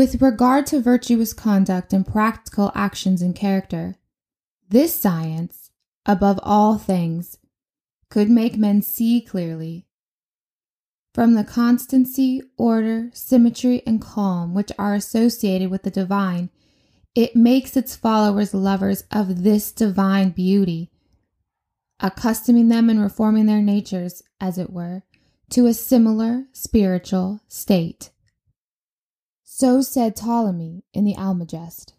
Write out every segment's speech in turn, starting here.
With regard to virtuous conduct and practical actions and character, this science, above all things, could make men see clearly. From the constancy, order, symmetry, and calm which are associated with the divine, it makes its followers lovers of this divine beauty, accustoming them and reforming their natures, as it were, to a similar spiritual state. So said Ptolemy in the Almagest.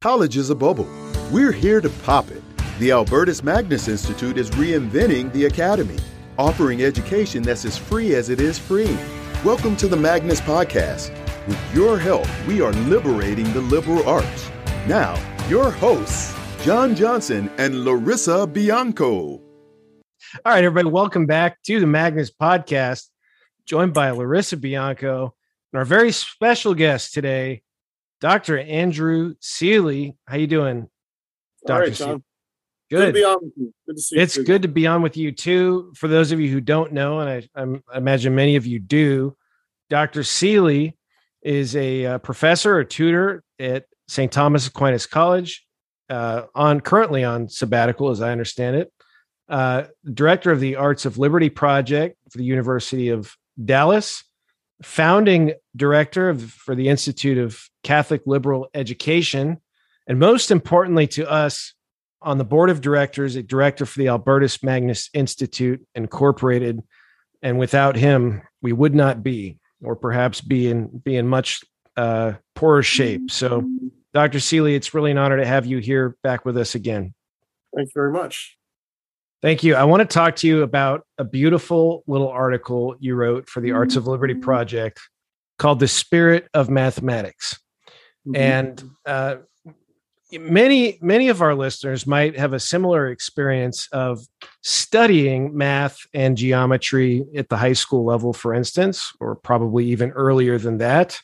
College is a bubble. We're here to pop it. The Albertus Magnus Institute is reinventing the academy, offering education that's as free as it is free. Welcome to the Magnus Podcast. With your help, we are liberating the liberal arts. Now, your hosts, John Johnson and Larissa Bianco. All right, everybody, welcome back to the Magnus Podcast, joined by Larissa Bianco and our very special guest today, Dr. Andrew Seeley. How you doing, Dr. Right. Good. good. to be on with you. Good to see you. It's good to be on with you too. For those of you who don't know, and I, I imagine many of you do, Dr. Seeley is a uh, professor or tutor at St. Thomas Aquinas College, uh, on currently on sabbatical, as I understand it. Uh, director of the Arts of Liberty Project for the University of Dallas, founding director of, for the Institute of Catholic Liberal Education, and most importantly to us, on the board of directors, a director for the Albertus Magnus Institute Incorporated. And without him, we would not be, or perhaps be in be in much uh, poorer shape. So, Dr. Seeley, it's really an honor to have you here back with us again. Thank you very much. Thank you. I want to talk to you about a beautiful little article you wrote for the Arts of Liberty mm-hmm. Project called The Spirit of Mathematics. Mm-hmm. And uh, many, many of our listeners might have a similar experience of studying math and geometry at the high school level, for instance, or probably even earlier than that.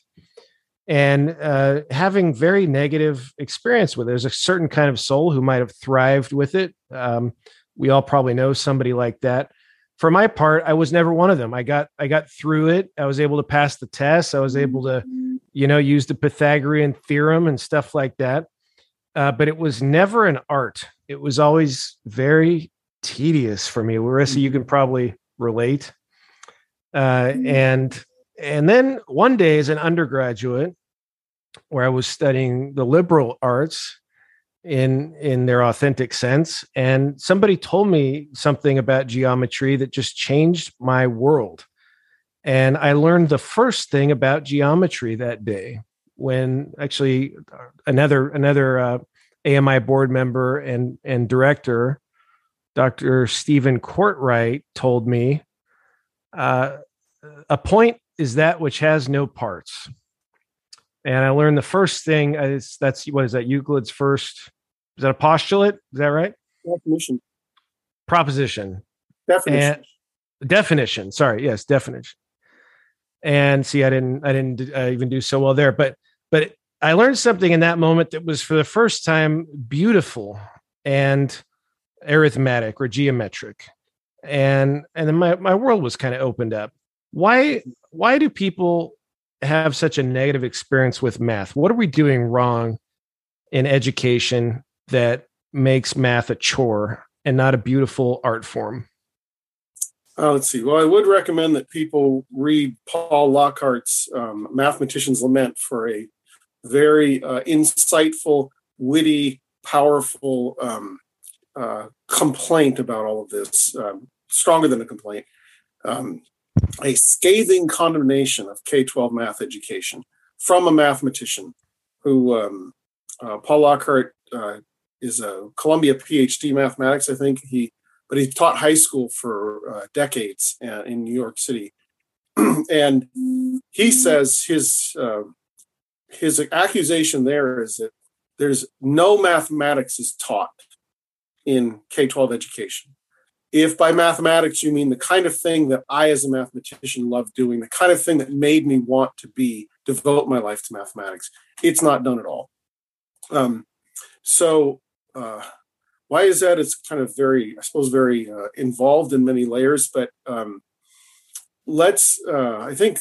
And uh, having very negative experience with it. There's a certain kind of soul who might have thrived with it. Um, we all probably know somebody like that. For my part i was never one of them. I got i got through it. I was able to pass the test. I was able to mm-hmm. you know use the pythagorean theorem and stuff like that. Uh, but it was never an art. It was always very tedious for me. Larissa you can probably relate. Uh, mm-hmm. and and then one day as an undergraduate where i was studying the liberal arts in in their authentic sense and somebody told me something about geometry that just changed my world. And i learned the first thing about geometry that day when actually another another uh, ami board member and and director dr stephen courtwright told me uh, a point is that which has no parts. And I learned the first thing is that's what is that Euclid's first is that a postulate? Is that right? Definition. Proposition. Definition. And, definition. Sorry. Yes, definition. And see, I didn't, I didn't uh, even do so well there, but, but I learned something in that moment that was for the first time beautiful and arithmetic or geometric, and and then my my world was kind of opened up. Why why do people have such a negative experience with math? What are we doing wrong in education that makes math a chore and not a beautiful art form? Uh, let's see. Well, I would recommend that people read Paul Lockhart's um, Mathematician's Lament for a very uh, insightful, witty, powerful um, uh, complaint about all of this, um, stronger than a complaint, um, a scathing condemnation of K 12 math education from a mathematician who um, uh, Paul Lockhart uh, is a Columbia PhD mathematics, I think. He but he taught high school for uh, decades uh, in New York City, and he says his uh, his accusation there is that there's no mathematics is taught in K twelve education. If by mathematics you mean the kind of thing that I, as a mathematician, love doing, the kind of thing that made me want to be devote my life to mathematics, it's not done at all. Um, so uh, why is that? It's kind of very, I suppose, very uh, involved in many layers. But um, let's, uh, I think,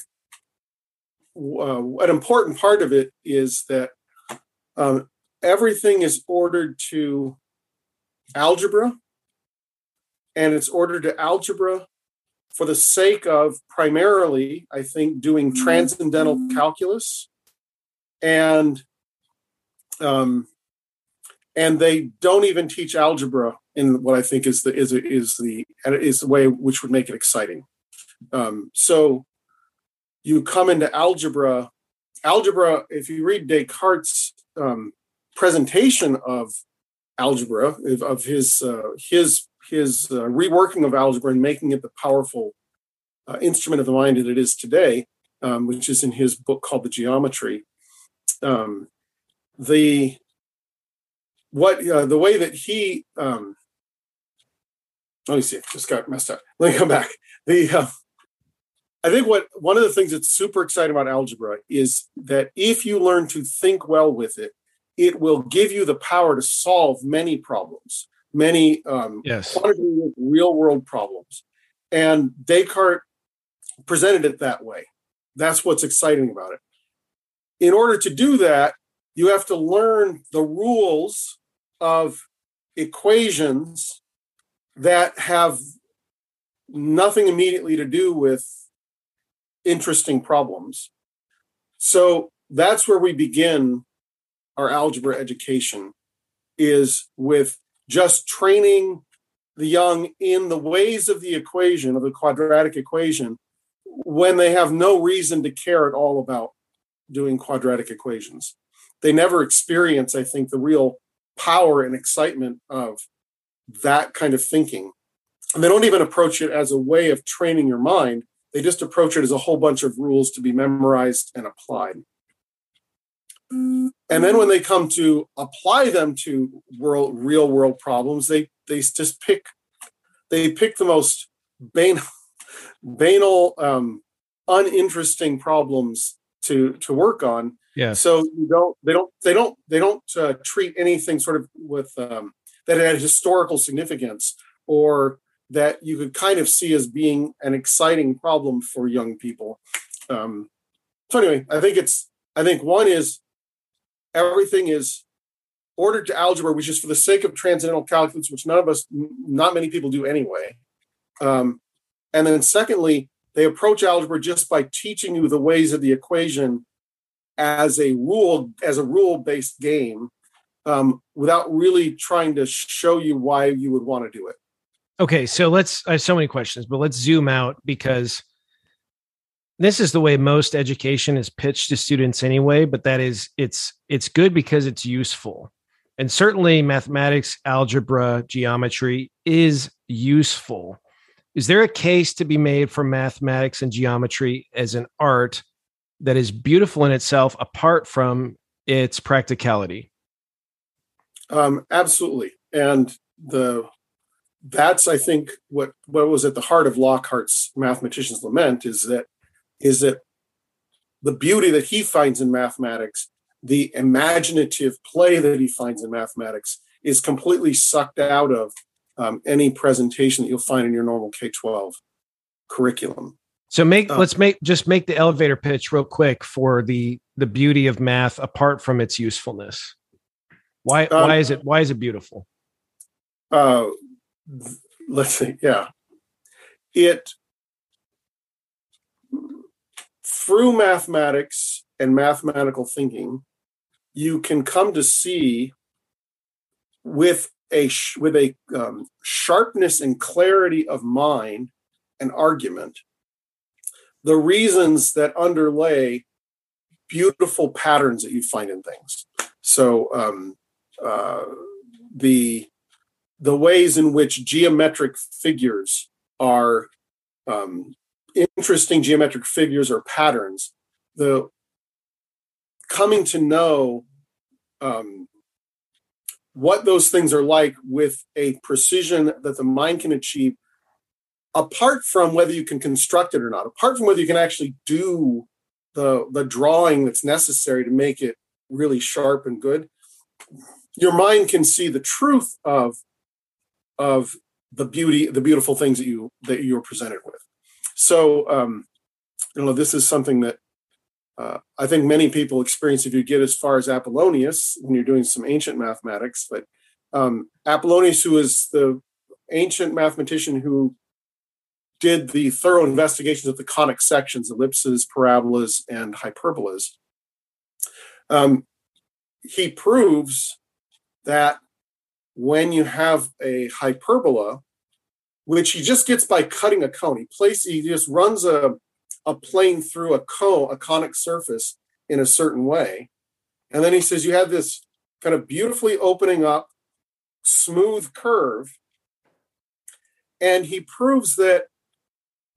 uh, an important part of it is that um, everything is ordered to algebra, and it's ordered to algebra for the sake of primarily, I think, doing transcendental calculus, and um, and they don't even teach algebra in what I think is the is is the is the way which would make it exciting. Um, so you come into algebra. Algebra, if you read Descartes' um, presentation of algebra, of his uh, his his uh, reworking of algebra and making it the powerful uh, instrument of the mind that it is today, um, which is in his book called The Geometry. Um, the what uh, the way that he um, let me see, just got messed up. Let me come back. The uh, I think what one of the things that's super exciting about algebra is that if you learn to think well with it, it will give you the power to solve many problems, many um, yes. real world problems. And Descartes presented it that way. That's what's exciting about it. In order to do that, you have to learn the rules of equations that have nothing immediately to do with interesting problems. So that's where we begin our algebra education is with just training the young in the ways of the equation of the quadratic equation when they have no reason to care at all about doing quadratic equations. They never experience, I think, the real power and excitement of that kind of thinking. And they don't even approach it as a way of training your mind. They just approach it as a whole bunch of rules to be memorized and applied. And then when they come to apply them to world, real world problems, they they just pick they pick the most banal, banal um, uninteresting problems to to work on. Yeah. So you don't they don't they don't they don't uh, treat anything sort of with um, that had historical significance or that you could kind of see as being an exciting problem for young people. Um, so anyway, I think it's I think one is everything is ordered to algebra, which is for the sake of transcendental calculus, which none of us, not many people do anyway. Um, and then secondly, they approach algebra just by teaching you the ways of the equation as a rule as a rule based game um, without really trying to show you why you would want to do it. Okay, so let's. I have so many questions, but let's zoom out because this is the way most education is pitched to students anyway. But that is, it's it's good because it's useful, and certainly mathematics, algebra, geometry is useful. Is there a case to be made for mathematics and geometry as an art that is beautiful in itself, apart from its practicality? Um, absolutely, and the that's I think what what was at the heart of Lockhart's mathematician's lament is that is that the beauty that he finds in mathematics, the imaginative play that he finds in mathematics, is completely sucked out of um, any presentation that you'll find in your normal K twelve curriculum. So make uh, let's make just make the elevator pitch real quick for the the beauty of math apart from its usefulness. Why um, why is it why is it beautiful? Uh, let's see. Yeah, it through mathematics and mathematical thinking, you can come to see with a with a um, sharpness and clarity of mind an argument the reasons that underlay beautiful patterns that you find in things. So um, uh, the the ways in which geometric figures are um, interesting geometric figures or patterns, the coming to know um, what those things are like with a precision that the mind can achieve, apart from whether you can construct it or not, apart from whether you can actually do the the drawing that's necessary to make it really sharp and good, your mind can see the truth of of the beauty, the beautiful things that you that you're presented with. So, um, you know, this is something that uh, I think many people experience if you get as far as Apollonius when you're doing some ancient mathematics. But um, Apollonius, who is the ancient mathematician who did the thorough investigations of the conic sections, ellipses, parabolas, and hyperbolas, um, he proves that when you have a hyperbola, which he just gets by cutting a cone, he places, he just runs a, a plane through a cone, a conic surface in a certain way. And then he says you have this kind of beautifully opening up, smooth curve. And he proves that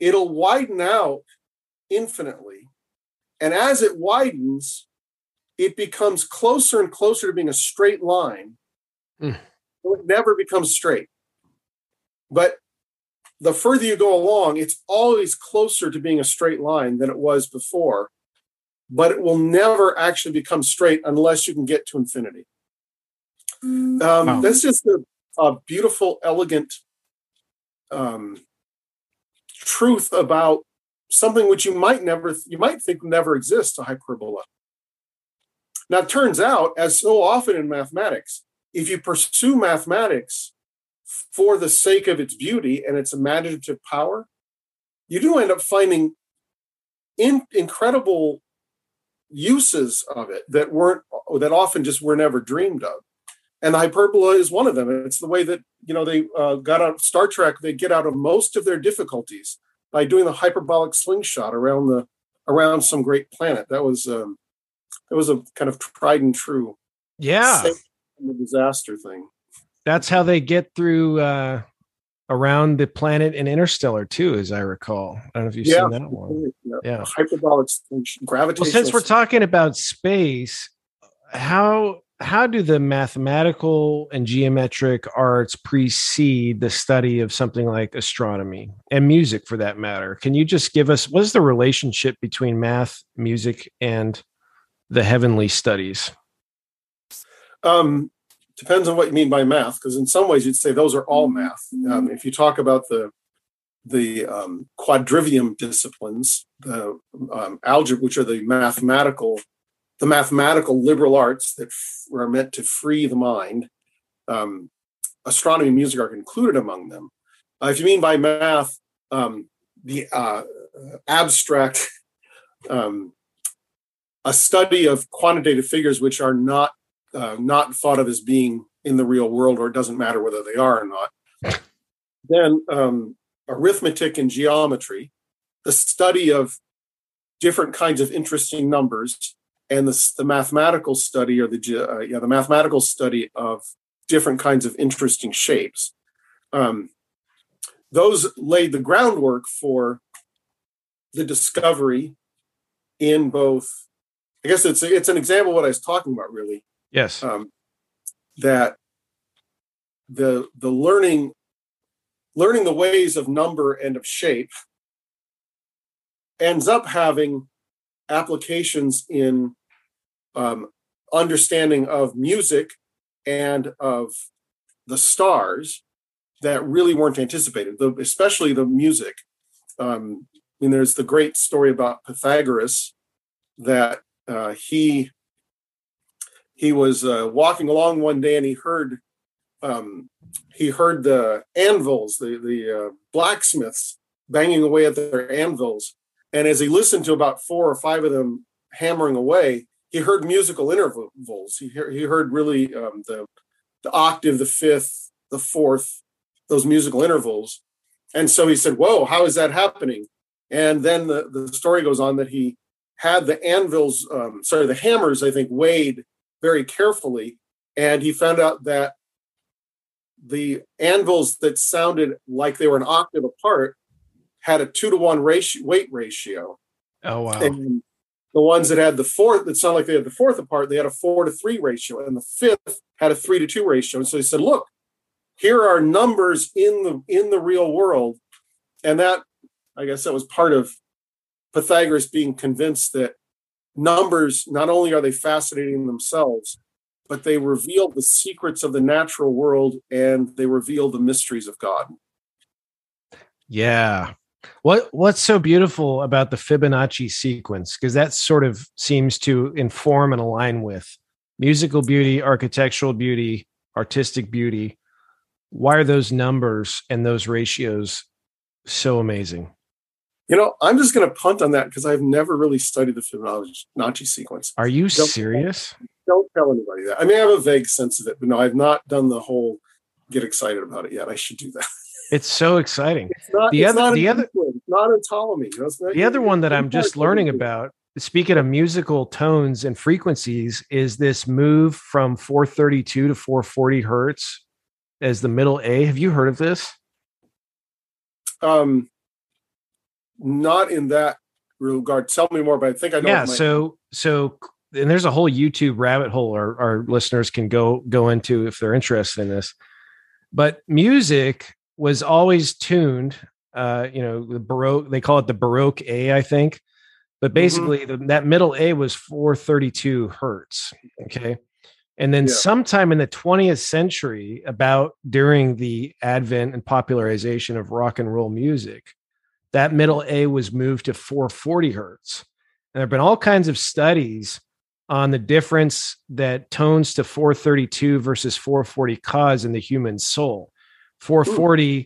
it'll widen out infinitely. And as it widens, it becomes closer and closer to being a straight line. Mm. It never becomes straight. But the further you go along, it's always closer to being a straight line than it was before. But it will never actually become straight unless you can get to infinity. Mm. Um, wow. That's just a, a beautiful, elegant um, truth about something which you might never, you might think never exists, a hyperbola. Now, it turns out, as so often in mathematics, if you pursue mathematics for the sake of its beauty and its imaginative power, you do end up finding in, incredible uses of it that weren't that often just were never dreamed of. And the hyperbola is one of them. It's the way that you know they uh, got out of star trek they get out of most of their difficulties by doing the hyperbolic slingshot around the around some great planet that was um, it was a kind of tried and true. Yeah. The disaster thing. That's how they get through uh, around the planet in Interstellar too, as I recall. I don't know if you've yeah. seen that one. Yeah. yeah. Hyperbolic gravitational. Well, since we're talking about space, how how do the mathematical and geometric arts precede the study of something like astronomy and music for that matter can you just give us what is the relationship between math music and the heavenly studies? Um, depends on what you mean by math, because in some ways you'd say those are all math. Um, if you talk about the the um, quadrivium disciplines, the um, algebra, which are the mathematical, the mathematical liberal arts that f- are meant to free the mind, um, astronomy and music are included among them. Uh, if you mean by math, um, the uh, abstract um, a study of quantitative figures which are not uh, not thought of as being in the real world, or it doesn't matter whether they are or not. Then um, arithmetic and geometry, the study of different kinds of interesting numbers, and the, the mathematical study or the uh, yeah the mathematical study of different kinds of interesting shapes. Um, those laid the groundwork for the discovery in both I guess it's it's an example of what I was talking about, really. Yes. Um, that the the learning learning the ways of number and of shape ends up having applications in um, understanding of music and of the stars that really weren't anticipated, the, especially the music. Um, I mean, there's the great story about Pythagoras that uh, he he was uh, walking along one day and he heard um, he heard the anvils, the the uh, blacksmiths banging away at their anvils, and as he listened to about four or five of them hammering away, he heard musical intervals. He he heard really um, the the octave, the fifth, the fourth, those musical intervals, and so he said, "Whoa, how is that happening?" And then the the story goes on that he had the anvils, um, sorry, the hammers, I think, weighed very carefully. And he found out that the anvils that sounded like they were an octave apart had a two to one ratio, weight ratio. Oh, wow. And the ones that had the fourth, that sounded like they had the fourth apart, they had a four to three ratio. And the fifth had a three to two ratio. And so he said, look, here are numbers in the in the real world. And that, I guess that was part of Pythagoras being convinced that numbers not only are they fascinating themselves, but they reveal the secrets of the natural world and they reveal the mysteries of God. Yeah. What what's so beautiful about the Fibonacci sequence? Because that sort of seems to inform and align with musical beauty, architectural beauty, artistic beauty. Why are those numbers and those ratios so amazing? You know, I'm just going to punt on that because I've never really studied the Fibonacci sequence. Are you don't, serious? Don't tell anybody that. I mean, I have a vague sense of it, but no, I've not done the whole get excited about it yet. I should do that. It's so exciting. It's not the other, the other, not in Ptolemy. You know, not, the other one that I'm just learning about. Speaking of musical tones and frequencies, is this move from 432 to 440 hertz as the middle A. Have you heard of this? Um, not in that regard. Tell me more, but I think I know. Yeah. So, so, and there's a whole YouTube rabbit hole our, our listeners can go go into if they're interested in this. But music was always tuned. Uh, you know, the baroque. They call it the baroque A, I think. But mm-hmm. basically, mm-hmm. the, that middle A was 432 hertz. Okay. And then yeah. sometime in the 20th century, about during the advent and popularization of rock and roll music, that middle A was moved to 440 hertz. And there have been all kinds of studies on the difference that tones to 432 versus 440 cause in the human soul. 440 Ooh.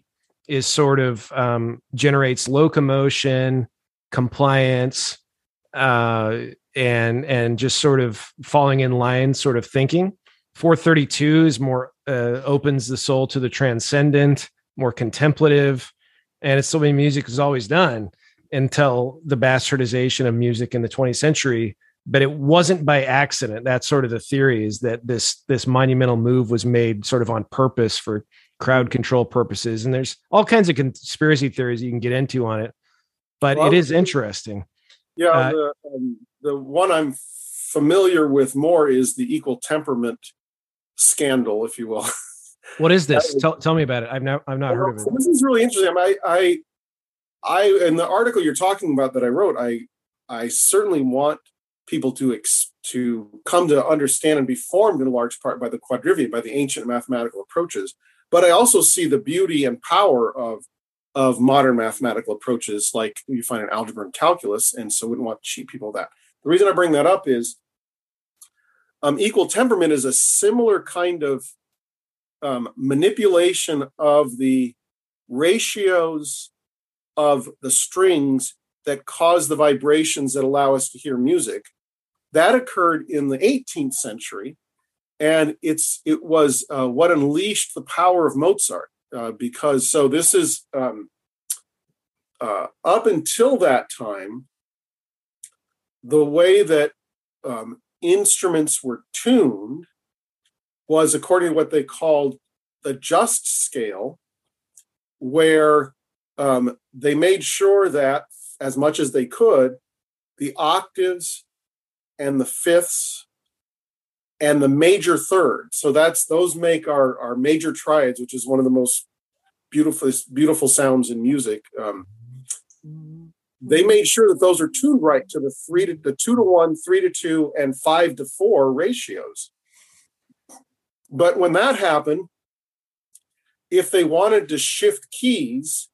is sort of um, generates locomotion, compliance, uh, and and just sort of falling in line, sort of thinking. 432 is more uh, opens the soul to the transcendent, more contemplative and it's the way music was always done until the bastardization of music in the 20th century but it wasn't by accident that's sort of the theory is that this this monumental move was made sort of on purpose for crowd control purposes and there's all kinds of conspiracy theories you can get into on it but well, it is interesting yeah uh, the, um, the one i'm familiar with more is the equal temperament scandal if you will What is this? tell, tell me about it. I've not I've not heard of it. This is really interesting. I, I I in the article you're talking about that I wrote, I I certainly want people to ex, to come to understand and be formed in large part by the quadrivium, by the ancient mathematical approaches. But I also see the beauty and power of of modern mathematical approaches like you find in algebra and calculus, and so wouldn't want to cheat people that. The reason I bring that up is um, equal temperament is a similar kind of um, manipulation of the ratios of the strings that cause the vibrations that allow us to hear music. That occurred in the 18th century, and it's it was uh, what unleashed the power of Mozart. Uh, because so this is um, uh, up until that time, the way that um, instruments were tuned was according to what they called the just scale, where um, they made sure that, as much as they could, the octaves and the fifths and the major third. So that's those make our our major triads, which is one of the most beautiful beautiful sounds in music. Um, they made sure that those are tuned right to the three to the two to one, three to two, and five to four ratios. But when that happened, if they wanted to shift keys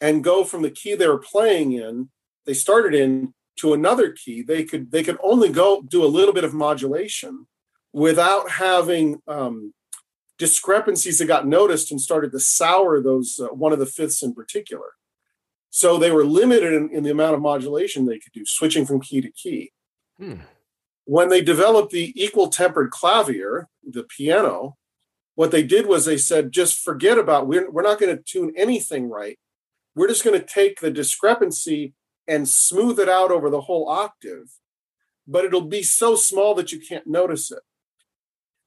and go from the key they were playing in, they started in to another key, they could they could only go do a little bit of modulation without having um, discrepancies that got noticed and started to sour those uh, one of the fifths in particular. So they were limited in, in, the amount of modulation they could do, switching from key to key. Hmm when they developed the equal tempered clavier, the piano, what they did was they said, just forget about, we're, we're not going to tune anything right. We're just going to take the discrepancy and smooth it out over the whole octave, but it'll be so small that you can't notice it.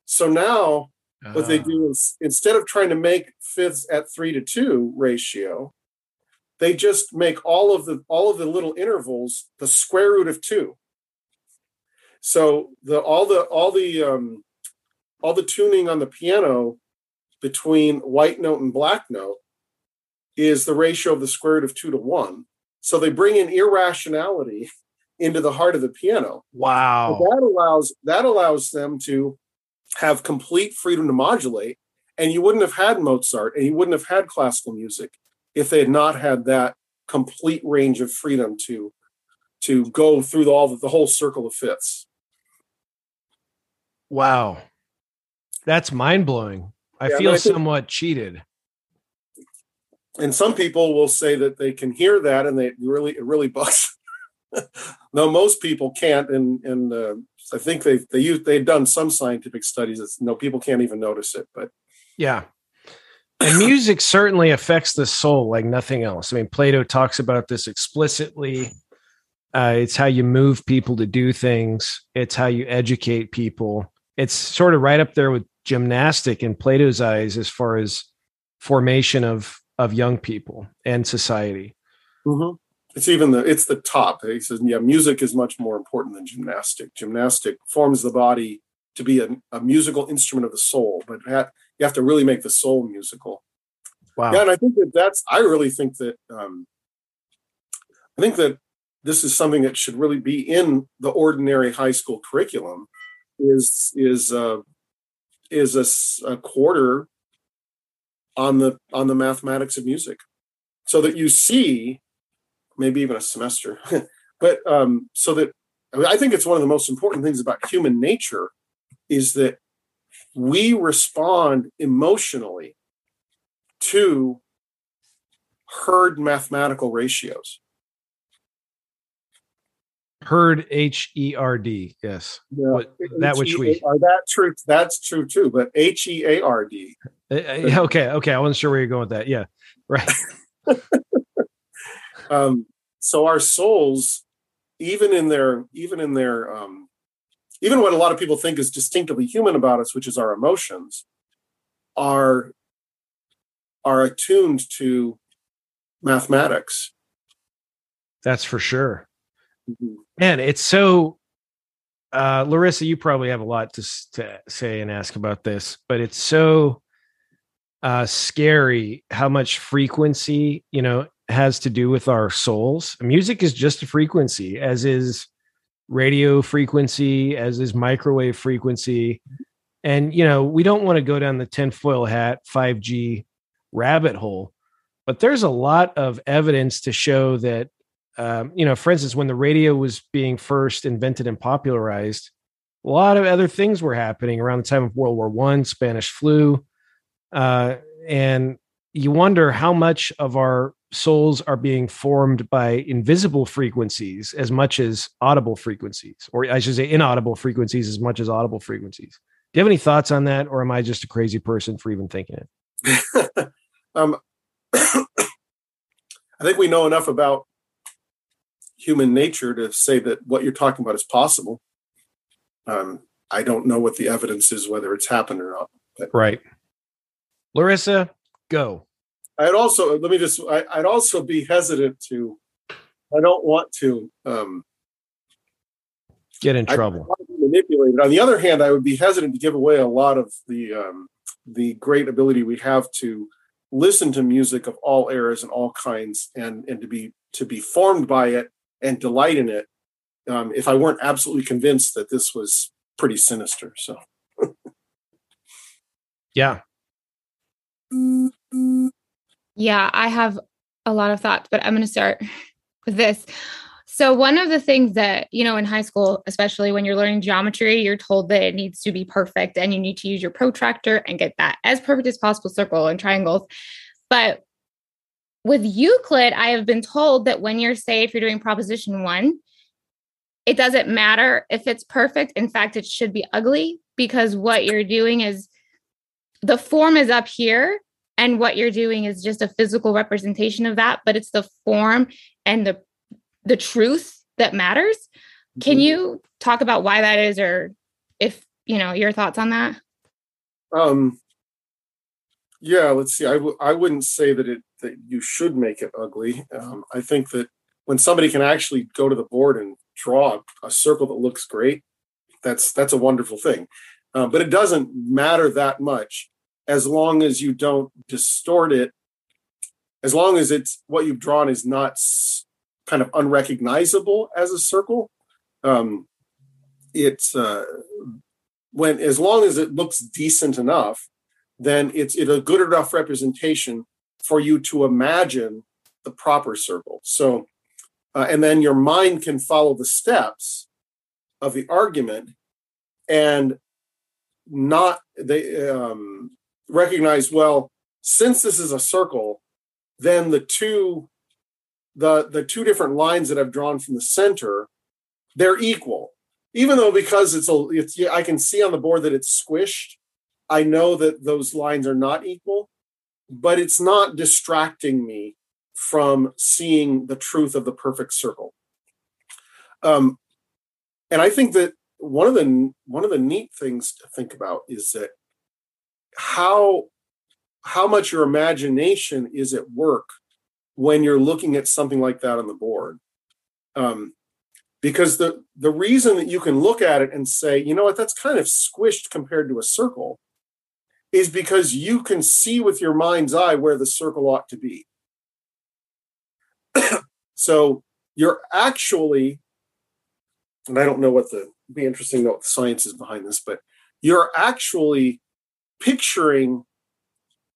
So now uh. what they do ah. is instead of trying to make fifths at three to two ratio, they just make all of the all of the little intervals the square root of two so the all the all the um, all the tuning on the piano between white note and black note is the ratio of the square root of two to one. So they bring in irrationality into the heart of the piano. Wow. So that allows that allows them to have complete freedom to modulate. And you wouldn't have had Mozart and you wouldn't have had classical music if they had not had that complete range of freedom to to go through all the, the whole circle of fifths. Wow, that's mind blowing. I Yeah, feel I think- somewhat cheated. And some people will say that they can hear that, and they really it really bugs. No, most people can't, and and uh, I think they they use they've done some scientific studies that no people can't even notice it, but Yeah. And music certainly affects the soul like nothing else. I mean, Plato talks about this explicitly. Uh, it's how you move people to do things, it's how you educate people. It's sort of right up there with gymnastic in Plato's eyes as far as formation of of young people and society. It's even the it's the top. He says, yeah, music is much more important than gymnastic. Gymnastic forms the body to be a, a musical instrument of the soul, but ha- you have to really make the soul musical. Wow. Yeah, and I think that that's. I really think that. Um, I think that this is something that should really be in the ordinary high school curriculum. Is is uh, is a quarter on the on the mathematics of music, so that you see, maybe even a semester, but um, so that I, mean, I think it's one of the most important things about human nature is that we respond emotionally to herd mathematical ratios. Herd H E R D. Yes. What- that which we- Are that true? That's true too. But H E A R D. Uh, uh, Okay. Okay. I wasn't sure where you're going with that. Yeah. Right. Um, so our souls, even in their, even in their, um, even what a lot of people think is distinctively human about us, which is our emotions, are are attuned to mathematics. That's for sure. Man, it's so. Uh, Larissa, you probably have a lot to to say and ask about this, but it's so uh, scary how much frequency you know has to do with our souls. Music is just a frequency, as is radio frequency, as is microwave frequency, and you know we don't want to go down the tinfoil hat five G rabbit hole, but there's a lot of evidence to show that um, you know, for instance, when the radio was being first invented and popularized, a lot of other things were happening around the time of World War One, Spanish flu, uh, and you wonder how much of our souls are being formed by invisible frequencies as much as audible frequencies, or I should say, inaudible frequencies as much as audible frequencies. Do you have any thoughts on that, or am I just a crazy person for even thinking it? um, I think we know enough about human nature to say that what you're talking about is possible. Um, I don't know what the evidence is, whether it's happened or not. Right, Larissa, go. I'd also let me just. I, I'd also be hesitant to. I don't want to um, Get in trouble. I don't wanna be manipulated. On the other hand, I would be hesitant to give away a lot of the um, the great ability we have to listen to music of all eras and all kinds, and and to be to be formed by it and delight in it. Um, if I weren't absolutely convinced that this was pretty sinister, so Yeah. Yeah, I have a lot of thoughts, but I'm going to start with this. So, one of the things that, you know, in high school, especially when you're learning geometry, you're told that it needs to be perfect and you need to use your protractor and get that as perfect as possible circle and triangles. But with Euclid, I have been told that when you're, say, if you're doing proposition one, it doesn't matter if it's perfect. In fact, it should be ugly because what you're doing is the form is up here and what you're doing is just a physical representation of that but it's the form and the the truth that matters can you talk about why that is or if you know your thoughts on that um, yeah. Let's see. I w- I wouldn't say that it that you should make it ugly. Um, I think that when somebody can actually go to the board and draw a circle that looks great, that's that's a wonderful thing. Uh, but it doesn't matter that much as long as you don't distort it. As long as it's what you've drawn is not kind of unrecognizable as a circle. Um, it's uh, when as long as it looks decent enough, then it's it a good enough representation for you to imagine the proper circle. So, uh, and then your mind can follow the steps of the argument and not they um, recognize well since this is a circle then the two the the two different lines that i've drawn from the center they're equal. Even though because it's a it's i can see on the board that it's squished i know that those lines are not equal but it's not distracting me from seeing the truth of the perfect circle. Um, and i think that one of the one of the neat things to think about is that how how much your imagination is at work when you're looking at something like that on the board. Um, because the the reason that you can look at it and say you know what? That's kind of squished compared to a circle is because you can see with your mind's eye where the circle ought to be. So you're actually and i don't know what the be interesting to know what the science is behind this, but you're actually picturing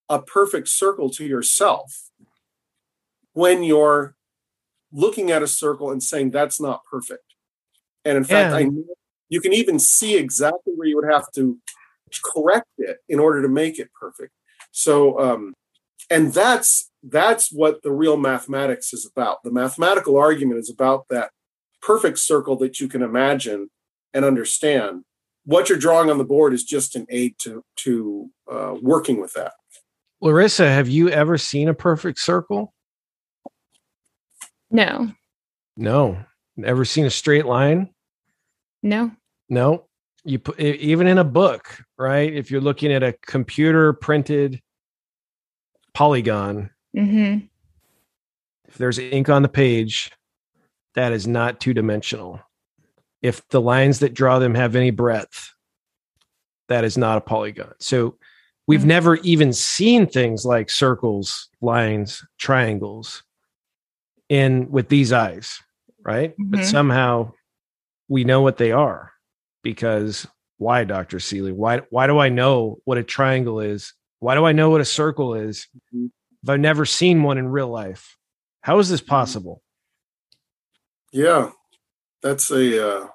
a perfect circle to yourself when you're looking at a circle and saying that's not perfect. And in fact, yeah. I know you can even see exactly where you would have to correct it in order to make it perfect. So, um, and that's that's what the real mathematics is about. The mathematical argument is about that perfect circle that you can imagine and understand what you're drawing on the board is just an aid to to uh, working with that. Larissa have you ever seen a perfect circle? No. No. Ever seen a straight line? No. No. You put even in a book right? If you're looking at a computer printed polygon. Mm-hmm. if there's ink on the page that is not two dimensional if the lines that draw them have any breadth, that is not a polygon. So we've mm-hmm. never even seen things like circles, lines, triangles in with these eyes, right? Mm-hmm. But somehow we know what they are because why, Dr. Seeley? Why why do I know what a triangle is? Why do I know what a circle is mm-hmm. if I've never seen one in real life? How is this mm-hmm. possible? Yeah, that's a uh,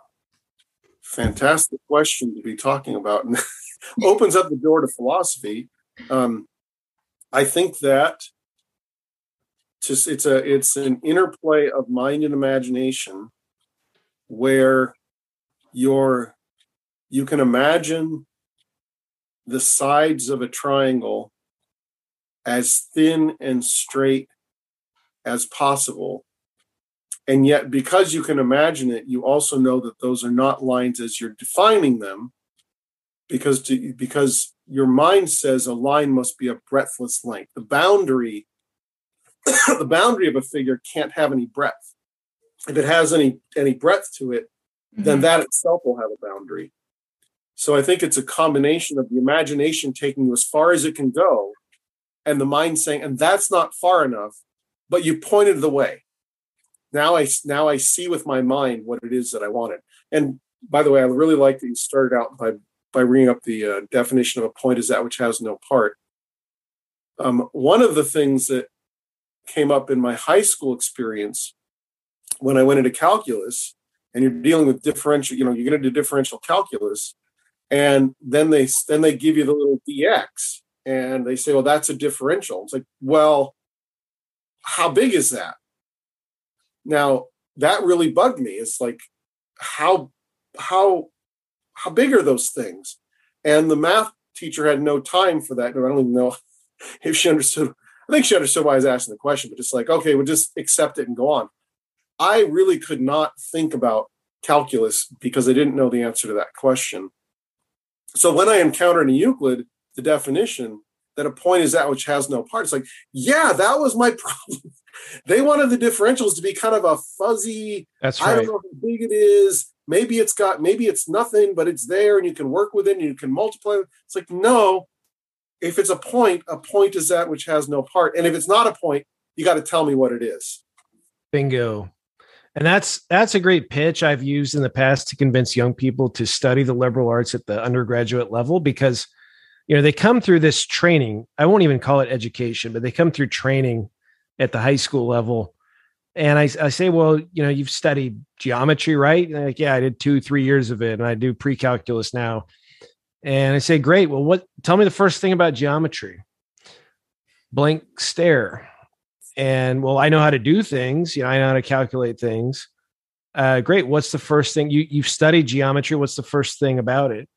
fantastic question to be talking about and opens up the door to philosophy. Um, I think that just it's a it's an interplay of mind and imagination where you're you can imagine the sides of a triangle as thin and straight as possible and yet, because you can imagine it, you also know that those are not lines as you're defining them, because to, because your mind says a line must be a breadthless length. The boundary, the boundary of a figure can't have any breadth. If it has any any breadth to it, mm-hmm. then that itself will have a boundary. So I think it's a combination of the imagination taking you as far as it can go, and the mind saying, and that's not far enough, but you pointed the way now I now I see with my mind what it is that I wanted. And by the way, I really like that you started out by by bringing up the uh, definition of a point is that which has no part. Um, one of the things that came up in my high school experience when I went into calculus, and you're dealing with differential, you know, you get into differential calculus, and then they then they give you the little dx, and they say, well, that's a differential. It's like, well, how big is that? Now that really bugged me. It's like how how how big are those things? And the math teacher had no time for that. I don't even know if she understood. I think she understood why I was asking the question, but it's like, okay, we'll just accept it and go on. I really could not think about calculus because I didn't know the answer to that question. So when I encountered in Euclid the definition that a point is that which has no part, it's like, yeah, that was my problem they wanted the differentials to be kind of a fuzzy. That's right. I don't know how big it is. Maybe it's got, maybe it's nothing, but it's there and you can work with it and you can multiply. It's like, no, if it's a point, a point is that which has no part. And if it's not a point, you got to tell me what it is. Bingo. And that's that's a great pitch I've used in the past to convince young people to study the liberal arts at the undergraduate level because you know they come through this training. I won't even call it education, but they come through training at the high school level. And I, I say, well, you know, you've studied geometry, right? And like, yeah, I did two, three years of it, and I do pre-calculus now. And I say, great. Well, what? Tell me the first thing about geometry. Blank stare. And well, I know how to do things. You know, I know how to calculate things. Uh, great. What's the first thing you you've studied geometry? What's the first thing about it?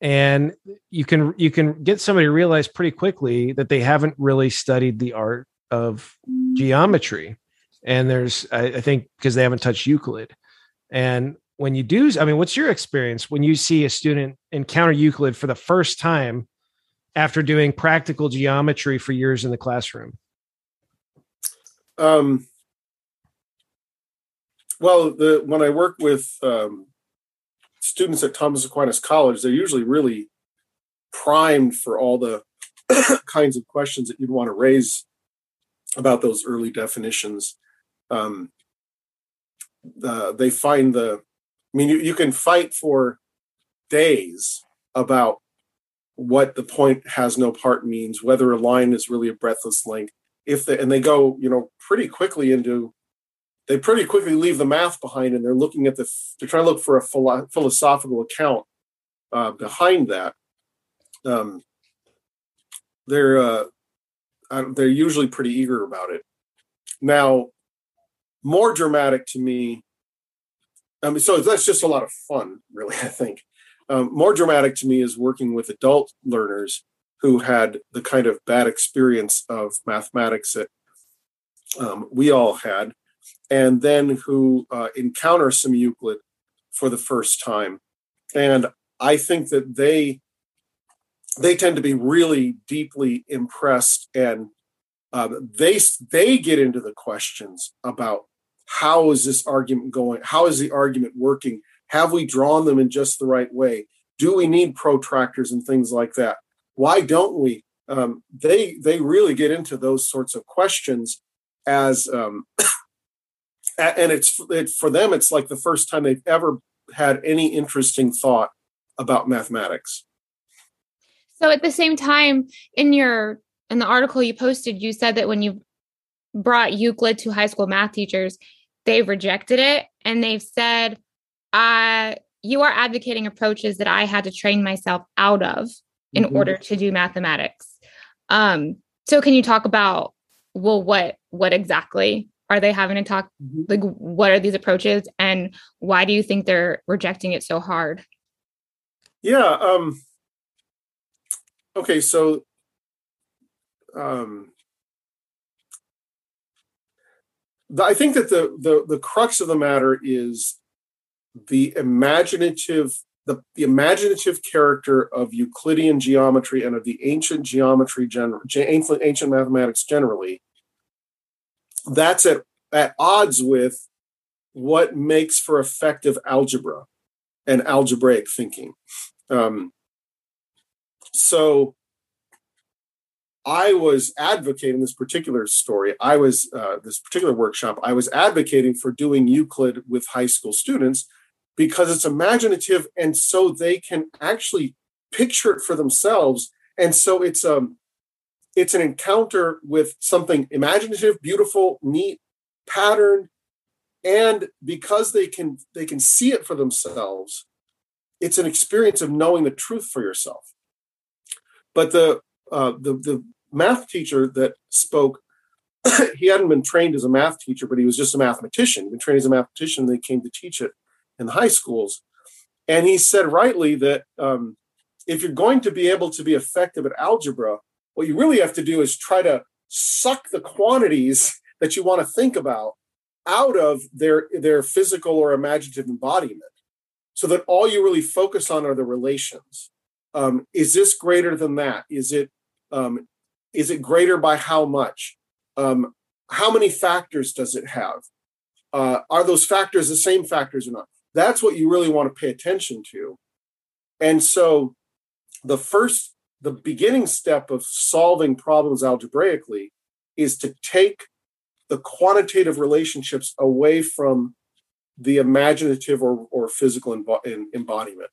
And you can you can get somebody to realize pretty quickly that they haven't really studied the art of geometry. And there's I, I think because they haven't touched Euclid. And when you do, I mean, what's your experience when you see a student encounter Euclid for the first time after doing practical geometry for years in the classroom? Um, well, the when I work with um, students at Thomas Aquinas College, they're usually really primed for all the kinds of questions that you'd want to raise about those early definitions. Um, uh, they find the, I mean, you, you can fight for days about what the point has no part means, whether a line is really a breadthless length. If they, and they go, you know, pretty quickly into they pretty quickly leave the math behind and they're looking at the they're trying to look for a philo- philosophical account uh, behind that um, they're uh, they're usually pretty eager about it now more dramatic to me i mean so that's just a lot of fun really i think um, more dramatic to me is working with adult learners who had the kind of bad experience of mathematics that um, we all had and then who uh, encounter some Euclid for the first time. And I think that they they tend to be really deeply impressed, and um, they they get into the questions about how is this argument going? How is the argument working? Have we drawn them in just the right way? Do we need protractors and things like that? Why don't we? Um, they they really get into those sorts of questions as um, and it's it, for them it's like the first time they've ever had any interesting thought about mathematics so at the same time in your in the article you posted you said that when you brought euclid to high school math teachers they've rejected it and they've said uh, you are advocating approaches that i had to train myself out of in mm-hmm. order to do mathematics um, so can you talk about well what what exactly are they having to talk mm-hmm. like what are these approaches and why do you think they're rejecting it so hard yeah um okay so um the, i think that the, the the crux of the matter is the imaginative the, the imaginative character of euclidean geometry and of the ancient geometry general ancient, ancient mathematics generally that's at, at odds with what makes for effective algebra and algebraic thinking. Um, so I was advocating this particular story. I was uh, this particular workshop. I was advocating for doing Euclid with high school students because it's imaginative, and so they can actually picture it for themselves. And so it's um it's an encounter with something imaginative, beautiful, neat, patterned, and because they can they can see it for themselves, it's an experience of knowing the truth for yourself. But the uh, the the math teacher that spoke, he hadn't been trained as a math teacher, but he was just a mathematician. He'd been trained as a mathematician. They came to teach it in the high schools, and he said rightly that um, if you're going to be able to be effective at algebra, what you really have to do is try to suck the quantities that you want to think about out of their their physical or imaginative embodiment so that all you really focus on are the relations um, is this greater than that? Is it um, is it greater by how much? Um, how many factors does it have? Uh, are those factors the same factors or not? That's what you really want to pay attention to. And so the first the beginning step of solving problems algebraically is to take the quantitative relationships away from the imaginative or, or physical embodiment.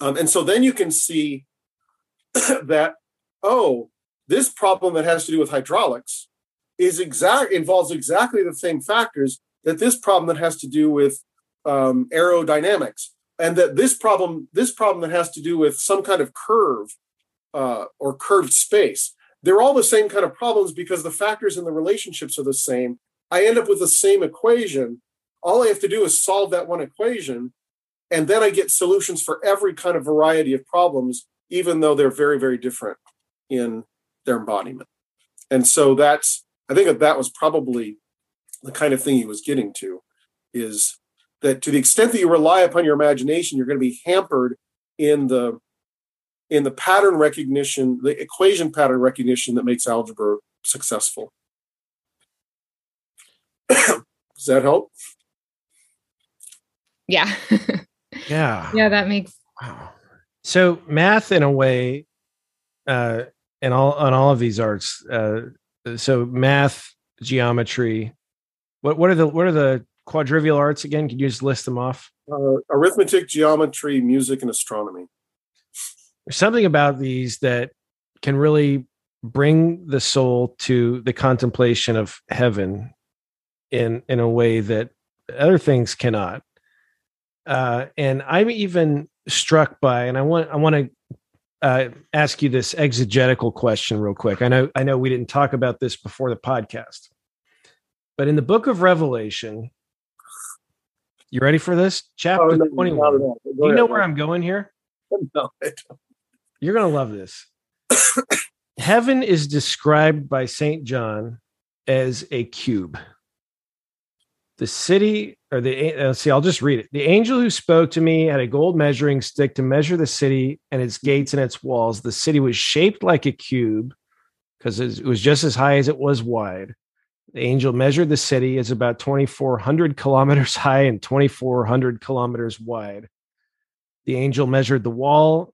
Um, and so then you can see that, oh, this problem that has to do with hydraulics is exact involves exactly the same factors that this problem that has to do with um, aerodynamics, and that this problem this problem that has to do with some kind of curve uh, or curved space. They're all the same kind of problems because the factors and the relationships are the same. I end up with the same equation. All I have to do is solve that one equation, and then I get solutions for every kind of variety of problems, even though they're very, very different in their embodiment. And so that's, I think that that was probably the kind of thing he was getting to is that to the extent that you rely upon your imagination, you're going to be hampered in the in the pattern recognition, the equation pattern recognition that makes algebra successful. Does that help? Yeah. yeah. Yeah, that makes wow. So math in a way, uh, and all on all of these arts, uh, so math, geometry, what what are the what are the quadrivial arts again? Can you just list them off? Uh, arithmetic, geometry, music, and astronomy. There's something about these that can really bring the soul to the contemplation of heaven in in a way that other things cannot. Uh, and I'm even struck by, and I want I want to uh, ask you this exegetical question real quick. I know I know we didn't talk about this before the podcast, but in the book of Revelation, you ready for this? Chapter oh, no, 21. Do you know where I'm going here? No, You're going to love this. Heaven is described by St. John as a cube. The city, or the, let's see, I'll just read it. The angel who spoke to me had a gold measuring stick to measure the city and its gates and its walls. The city was shaped like a cube because it was just as high as it was wide. The angel measured the city as about 2,400 kilometers high and 2,400 kilometers wide. The angel measured the wall,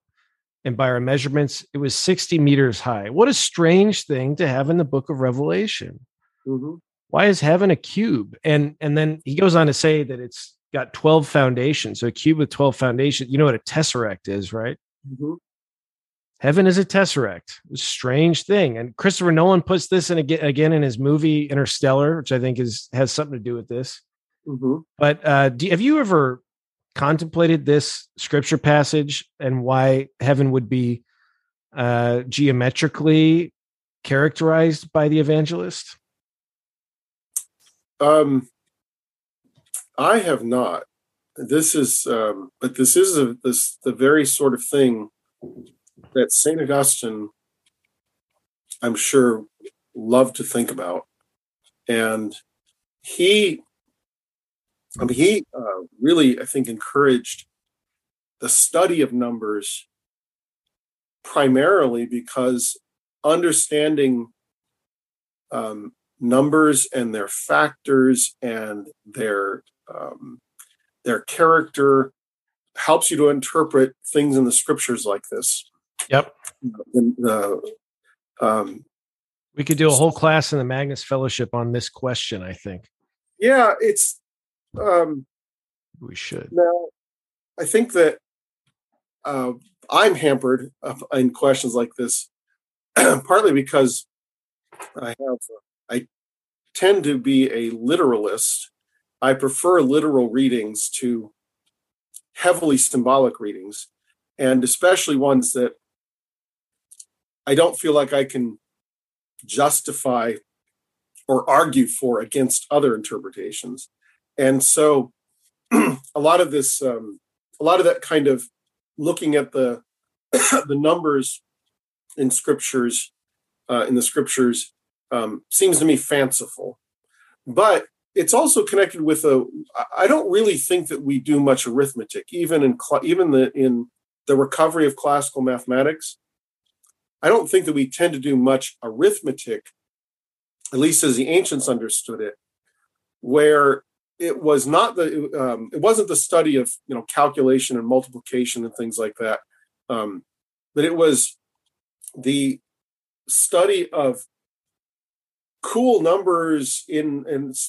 and by our measurements, it was 60 meters high. What a strange thing to have in the book of Revelation. Mm-hmm. Why is heaven a cube? And and then he goes on to say that it's got 12 foundations. So a cube with 12 foundations. You know what a tesseract is, right? Mm-hmm. Heaven is a tesseract. a strange thing. And Christopher Nolan puts this in again, again in his movie Interstellar, which I think is has something to do with this. Mm-hmm. But uh, do, have you ever contemplated this scripture passage and why heaven would be uh, geometrically characterized by the evangelist? Um, I have not. This is, um, but this is a, this the very sort of thing that St. Augustine, I'm sure, loved to think about. And he, I mean, he uh, really, I think, encouraged the study of numbers primarily because understanding um, numbers and their factors and their um, their character helps you to interpret things in the scriptures like this. Yep. The, um, we could do a whole class in the Magnus Fellowship on this question. I think. Yeah, it's. Um, we should. Now, I think that uh, I'm hampered in questions like this, partly because I have I tend to be a literalist. I prefer literal readings to heavily symbolic readings, and especially ones that I don't feel like I can justify or argue for against other interpretations. And so a lot of this, um, a lot of that kind of looking at the the numbers in scriptures, uh, in the scriptures, um, seems to me fanciful. But it's also connected with a. I don't really think that we do much arithmetic, even in even the in the recovery of classical mathematics. I don't think that we tend to do much arithmetic, at least as the ancients understood it, where it was not the um, it wasn't the study of you know calculation and multiplication and things like that, um, but it was the study of cool numbers in in